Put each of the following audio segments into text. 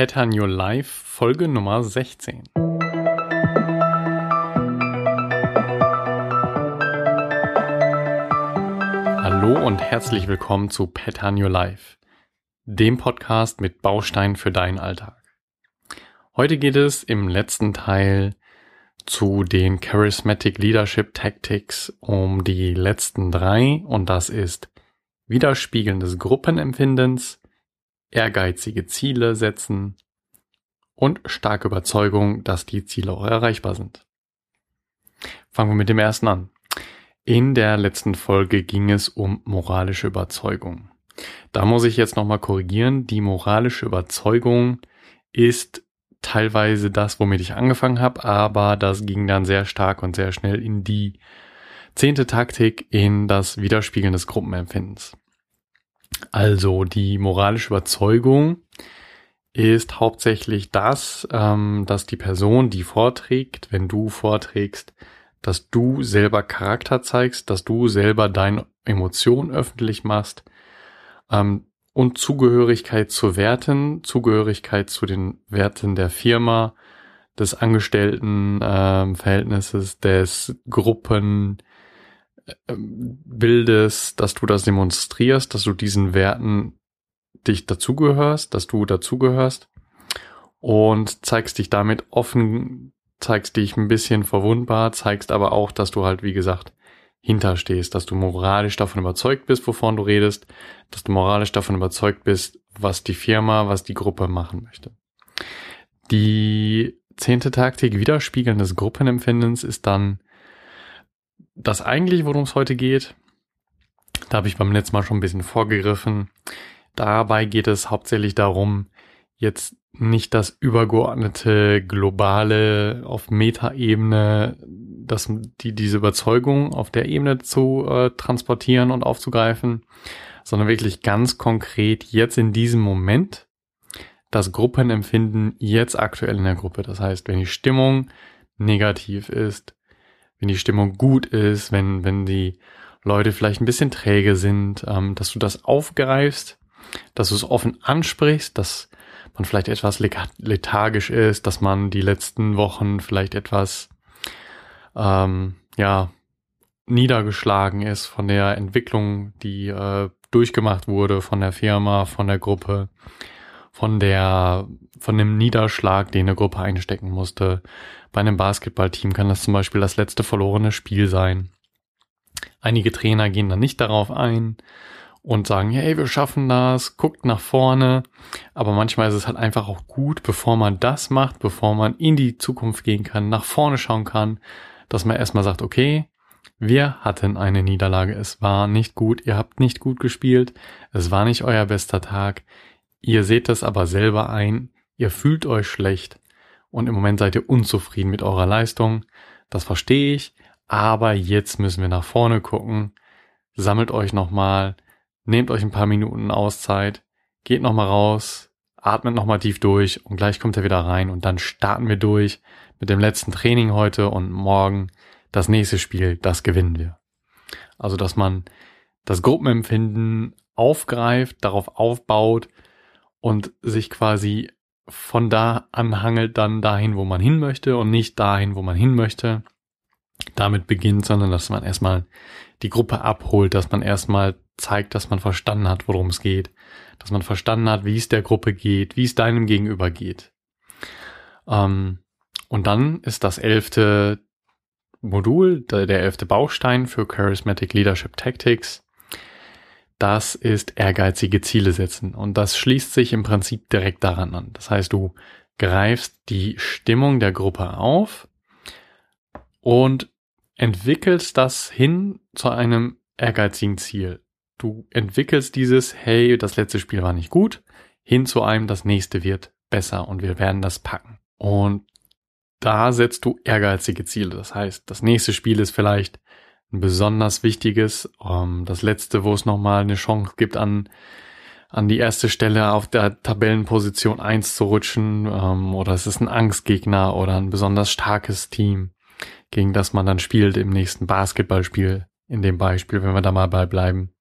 Pattern Your Life Folge Nummer 16. Hallo und herzlich willkommen zu Pattern Your Life, dem Podcast mit Baustein für deinen Alltag. Heute geht es im letzten Teil zu den Charismatic Leadership Tactics um die letzten drei und das ist Widerspiegeln des Gruppenempfindens, ehrgeizige Ziele setzen und starke Überzeugung, dass die Ziele auch erreichbar sind. Fangen wir mit dem ersten an. In der letzten Folge ging es um moralische Überzeugung. Da muss ich jetzt nochmal korrigieren. Die moralische Überzeugung ist teilweise das, womit ich angefangen habe, aber das ging dann sehr stark und sehr schnell in die zehnte Taktik in das Widerspiegeln des Gruppenempfindens. Also die moralische Überzeugung ist hauptsächlich das, ähm, dass die Person, die vorträgt, wenn du vorträgst, dass du selber Charakter zeigst, dass du selber deine Emotionen öffentlich machst ähm, und Zugehörigkeit zu Werten, Zugehörigkeit zu den Werten der Firma, des Angestelltenverhältnisses, ähm, des Gruppen, Bildes, dass du das demonstrierst, dass du diesen Werten dich dazugehörst, dass du dazugehörst und zeigst dich damit offen, zeigst dich ein bisschen verwundbar, zeigst aber auch, dass du halt, wie gesagt, hinterstehst, dass du moralisch davon überzeugt bist, wovon du redest, dass du moralisch davon überzeugt bist, was die Firma, was die Gruppe machen möchte. Die zehnte Taktik Widerspiegeln des Gruppenempfindens ist dann das eigentlich, worum es heute geht. Da habe ich beim letzten Mal schon ein bisschen vorgegriffen. Dabei geht es hauptsächlich darum, jetzt nicht das übergeordnete globale auf Metaebene, dass die diese Überzeugung auf der Ebene zu äh, transportieren und aufzugreifen, sondern wirklich ganz konkret jetzt in diesem Moment das Gruppenempfinden jetzt aktuell in der Gruppe. Das heißt, wenn die Stimmung negativ ist, wenn die Stimmung gut ist, wenn, wenn die Leute vielleicht ein bisschen träge sind, ähm, dass du das aufgreifst, dass du es offen ansprichst, dass man vielleicht etwas lethargisch ist, dass man die letzten Wochen vielleicht etwas ähm, ja niedergeschlagen ist von der Entwicklung, die äh, durchgemacht wurde von der Firma, von der Gruppe, von der von dem Niederschlag, den eine Gruppe einstecken musste, bei einem Basketballteam kann das zum Beispiel das letzte verlorene Spiel sein. Einige Trainer gehen dann nicht darauf ein und sagen, hey, wir schaffen das, guckt nach vorne. Aber manchmal ist es halt einfach auch gut, bevor man das macht, bevor man in die Zukunft gehen kann, nach vorne schauen kann, dass man erstmal sagt, okay, wir hatten eine Niederlage, es war nicht gut, ihr habt nicht gut gespielt, es war nicht euer bester Tag, ihr seht das aber selber ein, ihr fühlt euch schlecht, und im Moment seid ihr unzufrieden mit eurer Leistung. Das verstehe ich, aber jetzt müssen wir nach vorne gucken. Sammelt euch nochmal, nehmt euch ein paar Minuten Auszeit, geht nochmal raus, atmet nochmal tief durch. Und gleich kommt er wieder rein. Und dann starten wir durch mit dem letzten Training heute. Und morgen das nächste Spiel, das gewinnen wir. Also, dass man das Gruppenempfinden aufgreift, darauf aufbaut und sich quasi von da anhangelt dann dahin, wo man hin möchte und nicht dahin, wo man hin möchte. Damit beginnt, sondern dass man erstmal die Gruppe abholt, dass man erstmal zeigt, dass man verstanden hat, worum es geht, dass man verstanden hat, wie es der Gruppe geht, wie es deinem Gegenüber geht. Ähm, und dann ist das elfte Modul, der, der elfte Baustein für Charismatic Leadership Tactics, das ist ehrgeizige Ziele setzen. Und das schließt sich im Prinzip direkt daran an. Das heißt, du greifst die Stimmung der Gruppe auf und entwickelst das hin zu einem ehrgeizigen Ziel. Du entwickelst dieses, hey, das letzte Spiel war nicht gut, hin zu einem, das nächste wird besser und wir werden das packen. Und da setzt du ehrgeizige Ziele. Das heißt, das nächste Spiel ist vielleicht ein besonders wichtiges. Ähm, das letzte, wo es nochmal eine Chance gibt, an, an die erste Stelle auf der Tabellenposition eins zu rutschen. Ähm, oder es ist ein Angstgegner oder ein besonders starkes Team, gegen das man dann spielt im nächsten Basketballspiel, in dem Beispiel, wenn wir da mal bei bleiben.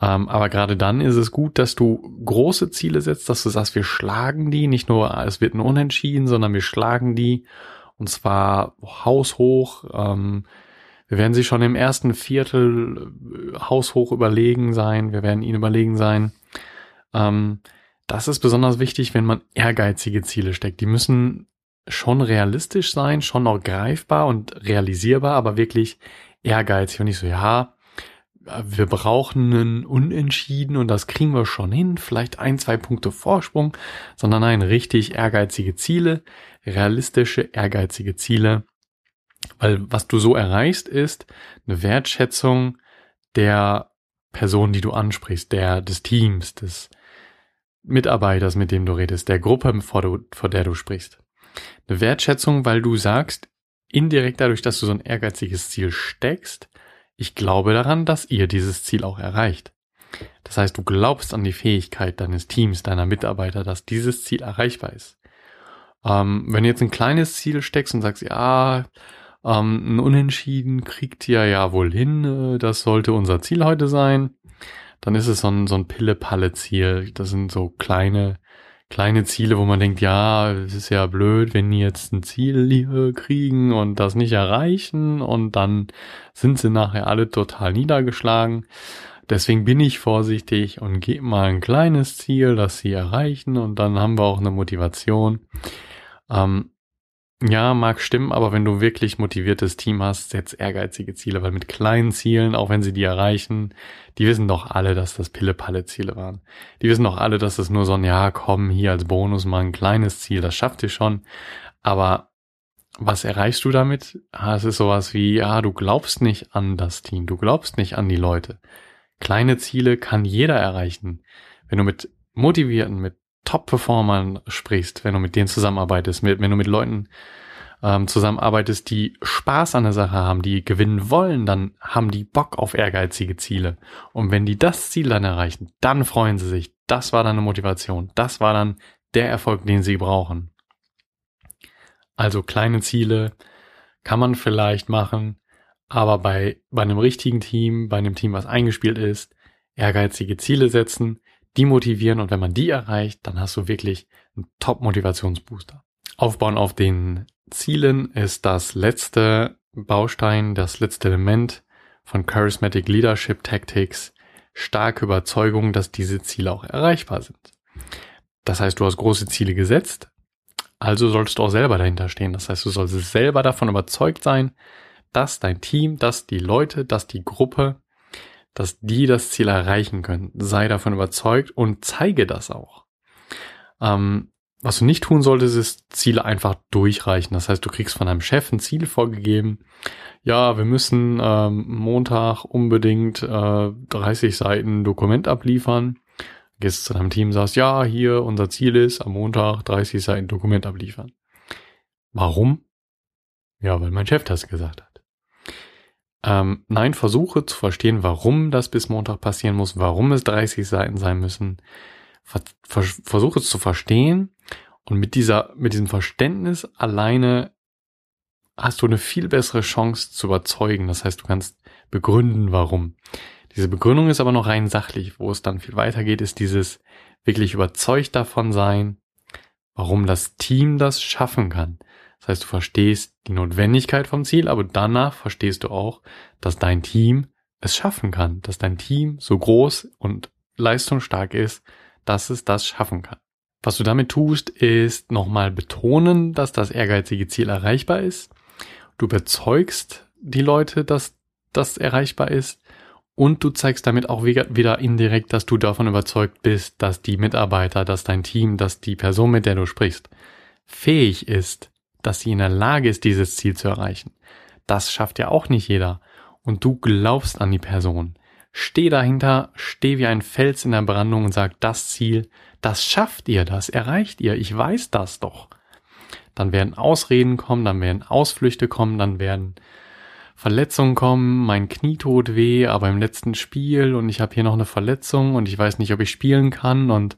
Ähm, aber gerade dann ist es gut, dass du große Ziele setzt, dass du sagst, wir schlagen die, nicht nur es wird ein Unentschieden, sondern wir schlagen die und zwar haushoch. Ähm, wir werden sie schon im ersten Viertel äh, haushoch überlegen sein. Wir werden ihnen überlegen sein. Ähm, das ist besonders wichtig, wenn man ehrgeizige Ziele steckt. Die müssen schon realistisch sein, schon noch greifbar und realisierbar, aber wirklich ehrgeizig. Und nicht so, ja, wir brauchen einen Unentschieden und das kriegen wir schon hin, vielleicht ein, zwei Punkte Vorsprung, sondern nein, richtig ehrgeizige Ziele, realistische, ehrgeizige Ziele. Weil was du so erreichst, ist eine Wertschätzung der Person, die du ansprichst, der, des Teams, des Mitarbeiters, mit dem du redest, der Gruppe, vor, du, vor der du sprichst. Eine Wertschätzung, weil du sagst, indirekt dadurch, dass du so ein ehrgeiziges Ziel steckst, ich glaube daran, dass ihr dieses Ziel auch erreicht. Das heißt, du glaubst an die Fähigkeit deines Teams, deiner Mitarbeiter, dass dieses Ziel erreichbar ist. Ähm, wenn du jetzt ein kleines Ziel steckst und sagst, ja, ähm, ein Unentschieden kriegt ihr ja wohl hin, äh, das sollte unser Ziel heute sein, dann ist es so ein, so ein Pille-Palle-Ziel. Das sind so kleine, kleine Ziele, wo man denkt, ja, es ist ja blöd, wenn die jetzt ein Ziel kriegen und das nicht erreichen und dann sind sie nachher alle total niedergeschlagen. Deswegen bin ich vorsichtig und gebe mal ein kleines Ziel, das sie erreichen und dann haben wir auch eine Motivation. Ähm, ja, mag stimmen, aber wenn du wirklich motiviertes Team hast, setz ehrgeizige Ziele, weil mit kleinen Zielen, auch wenn sie die erreichen, die wissen doch alle, dass das Pille-Palle-Ziele waren. Die wissen doch alle, dass es nur so ein, ja, komm, hier als Bonus mal ein kleines Ziel, das schafft ihr schon. Aber was erreichst du damit? Ah, es ist sowas wie, ja, du glaubst nicht an das Team, du glaubst nicht an die Leute. Kleine Ziele kann jeder erreichen. Wenn du mit motivierten, mit Top-Performern sprichst, wenn du mit denen zusammenarbeitest, mit, wenn du mit Leuten ähm, zusammenarbeitest, die Spaß an der Sache haben, die gewinnen wollen, dann haben die Bock auf ehrgeizige Ziele. Und wenn die das Ziel dann erreichen, dann freuen sie sich. Das war dann eine Motivation. Das war dann der Erfolg, den sie brauchen. Also kleine Ziele kann man vielleicht machen, aber bei, bei einem richtigen Team, bei einem Team, was eingespielt ist, ehrgeizige Ziele setzen, die motivieren und wenn man die erreicht, dann hast du wirklich einen Top-Motivationsbooster. Aufbauen auf den Zielen ist das letzte Baustein, das letzte Element von Charismatic Leadership Tactics, starke Überzeugung, dass diese Ziele auch erreichbar sind. Das heißt, du hast große Ziele gesetzt, also solltest du auch selber dahinter stehen. Das heißt, du solltest selber davon überzeugt sein, dass dein Team, dass die Leute, dass die Gruppe dass die das Ziel erreichen können. Sei davon überzeugt und zeige das auch. Ähm, was du nicht tun solltest, ist Ziele einfach durchreichen. Das heißt, du kriegst von deinem Chef ein Ziel vorgegeben. Ja, wir müssen ähm, Montag unbedingt äh, 30 Seiten Dokument abliefern. Gehst zu deinem Team, sagst, ja, hier unser Ziel ist am Montag 30 Seiten Dokument abliefern. Warum? Ja, weil mein Chef das gesagt hat. Ähm, nein, versuche zu verstehen, warum das bis Montag passieren muss, warum es 30 Seiten sein müssen. Ver vers versuche es zu verstehen und mit dieser, mit diesem Verständnis alleine hast du eine viel bessere Chance zu überzeugen. Das heißt, du kannst begründen, warum. Diese Begründung ist aber noch rein sachlich. Wo es dann viel weiter geht, ist dieses wirklich überzeugt davon sein, warum das Team das schaffen kann. Das heißt, du verstehst die Notwendigkeit vom Ziel, aber danach verstehst du auch, dass dein Team es schaffen kann, dass dein Team so groß und leistungsstark ist, dass es das schaffen kann. Was du damit tust, ist nochmal betonen, dass das ehrgeizige Ziel erreichbar ist. Du überzeugst die Leute, dass das erreichbar ist und du zeigst damit auch wieder indirekt, dass du davon überzeugt bist, dass die Mitarbeiter, dass dein Team, dass die Person, mit der du sprichst, fähig ist, dass sie in der Lage ist, dieses Ziel zu erreichen. Das schafft ja auch nicht jeder. Und du glaubst an die Person. Steh dahinter, steh wie ein Fels in der Brandung und sag, das Ziel, das schafft ihr, das erreicht ihr, ich weiß das doch. Dann werden Ausreden kommen, dann werden Ausflüchte kommen, dann werden Verletzungen kommen, mein Knie tut weh, aber im letzten Spiel und ich habe hier noch eine Verletzung und ich weiß nicht, ob ich spielen kann und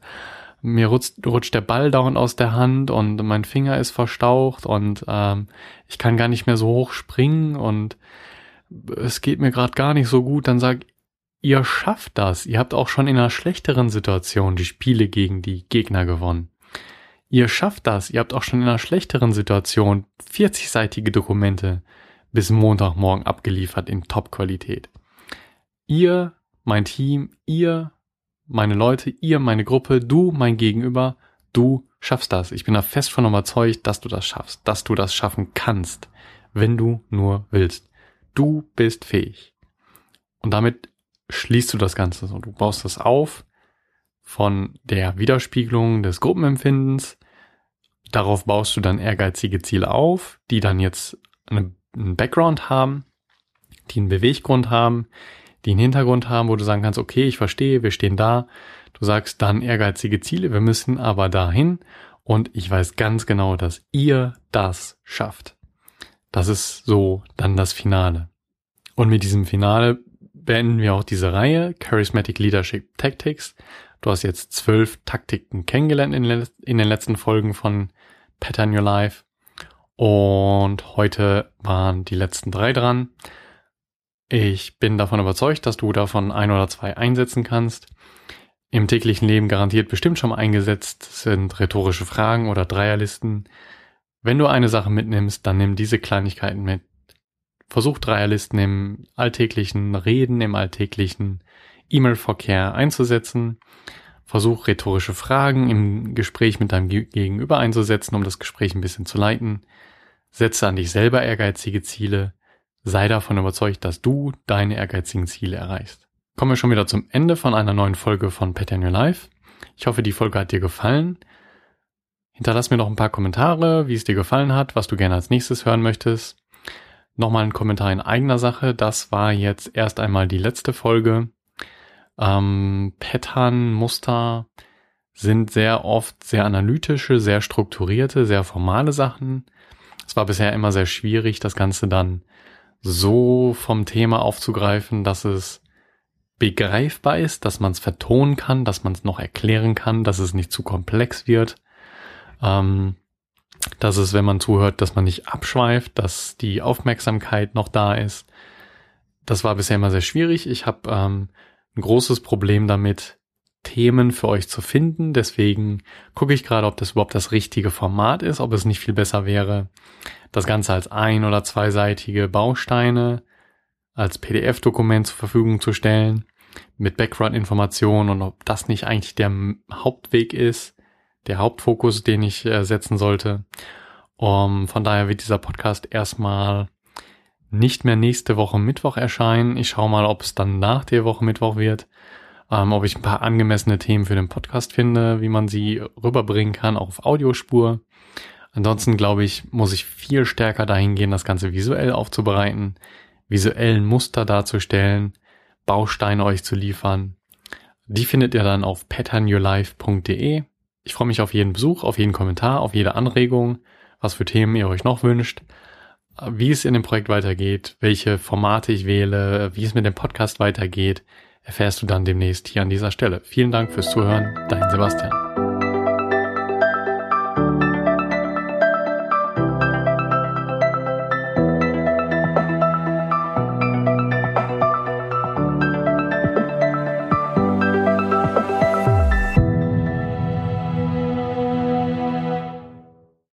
mir rutscht, rutscht der Ball dauernd aus der Hand und mein Finger ist verstaucht und ähm, ich kann gar nicht mehr so hoch springen und es geht mir gerade gar nicht so gut, dann sag ihr schafft das. Ihr habt auch schon in einer schlechteren Situation die Spiele gegen die Gegner gewonnen. Ihr schafft das. Ihr habt auch schon in einer schlechteren Situation 40-seitige Dokumente bis Montagmorgen abgeliefert in Top-Qualität. Ihr, mein Team, ihr, meine Leute, ihr, meine Gruppe, du, mein Gegenüber, du schaffst das. Ich bin da fest von überzeugt, dass du das schaffst, dass du das schaffen kannst, wenn du nur willst. Du bist fähig. Und damit schließt du das Ganze so. Du baust das auf von der Widerspiegelung des Gruppenempfindens. Darauf baust du dann ehrgeizige Ziele auf, die dann jetzt eine, einen Background haben, die einen Beweggrund haben, die einen Hintergrund haben, wo du sagen kannst, okay, ich verstehe, wir stehen da. Du sagst dann ehrgeizige Ziele, wir müssen aber dahin und ich weiß ganz genau, dass ihr das schafft. Das ist so dann das Finale. Und mit diesem Finale beenden wir auch diese Reihe Charismatic Leadership Tactics. Du hast jetzt zwölf Taktiken kennengelernt in, in den letzten Folgen von Pattern Your Life. Und heute waren die letzten drei dran. Ich bin davon überzeugt, dass du davon ein oder zwei einsetzen kannst. Im täglichen Leben garantiert bestimmt schon eingesetzt sind rhetorische Fragen oder Dreierlisten. Wenn du eine Sache mitnimmst, dann nimm diese Kleinigkeiten mit. Versuch Dreierlisten im alltäglichen Reden, im alltäglichen E-Mail-Verkehr einzusetzen. Versuch rhetorische Fragen im Gespräch mit deinem Gegenüber einzusetzen, um das Gespräch ein bisschen zu leiten. Setze an dich selber ehrgeizige Ziele sei davon überzeugt, dass du deine ehrgeizigen Ziele erreichst. Kommen wir schon wieder zum Ende von einer neuen Folge von Pattern Your Life. Ich hoffe, die Folge hat dir gefallen. Hinterlass mir noch ein paar Kommentare, wie es dir gefallen hat, was du gerne als nächstes hören möchtest. Nochmal ein Kommentar in eigener Sache. Das war jetzt erst einmal die letzte Folge. Ähm, Pattern, Muster sind sehr oft sehr analytische, sehr strukturierte, sehr formale Sachen. Es war bisher immer sehr schwierig, das Ganze dann so vom Thema aufzugreifen, dass es begreifbar ist, dass man es vertonen kann, dass man es noch erklären kann, dass es nicht zu komplex wird, ähm, dass es, wenn man zuhört, dass man nicht abschweift, dass die Aufmerksamkeit noch da ist. Das war bisher immer sehr schwierig. Ich habe ähm, ein großes Problem damit, Themen für euch zu finden. Deswegen gucke ich gerade, ob das überhaupt das richtige Format ist, ob es nicht viel besser wäre, das Ganze als ein- oder zweiseitige Bausteine als PDF-Dokument zur Verfügung zu stellen mit Background-Informationen und ob das nicht eigentlich der Hauptweg ist, der Hauptfokus, den ich äh, setzen sollte. Um, von daher wird dieser Podcast erstmal nicht mehr nächste Woche Mittwoch erscheinen. Ich schaue mal, ob es dann nach der Woche Mittwoch wird, ähm, ob ich ein paar angemessene Themen für den Podcast finde, wie man sie rüberbringen kann, auch auf Audiospur. Ansonsten glaube ich, muss ich viel stärker dahin gehen, das Ganze visuell aufzubereiten, visuellen Muster darzustellen, Bausteine euch zu liefern. Die findet ihr dann auf patternyourlife.de. Ich freue mich auf jeden Besuch, auf jeden Kommentar, auf jede Anregung, was für Themen ihr euch noch wünscht, wie es in dem Projekt weitergeht, welche Formate ich wähle, wie es mit dem Podcast weitergeht, erfährst du dann demnächst hier an dieser Stelle. Vielen Dank fürs Zuhören, dein Sebastian.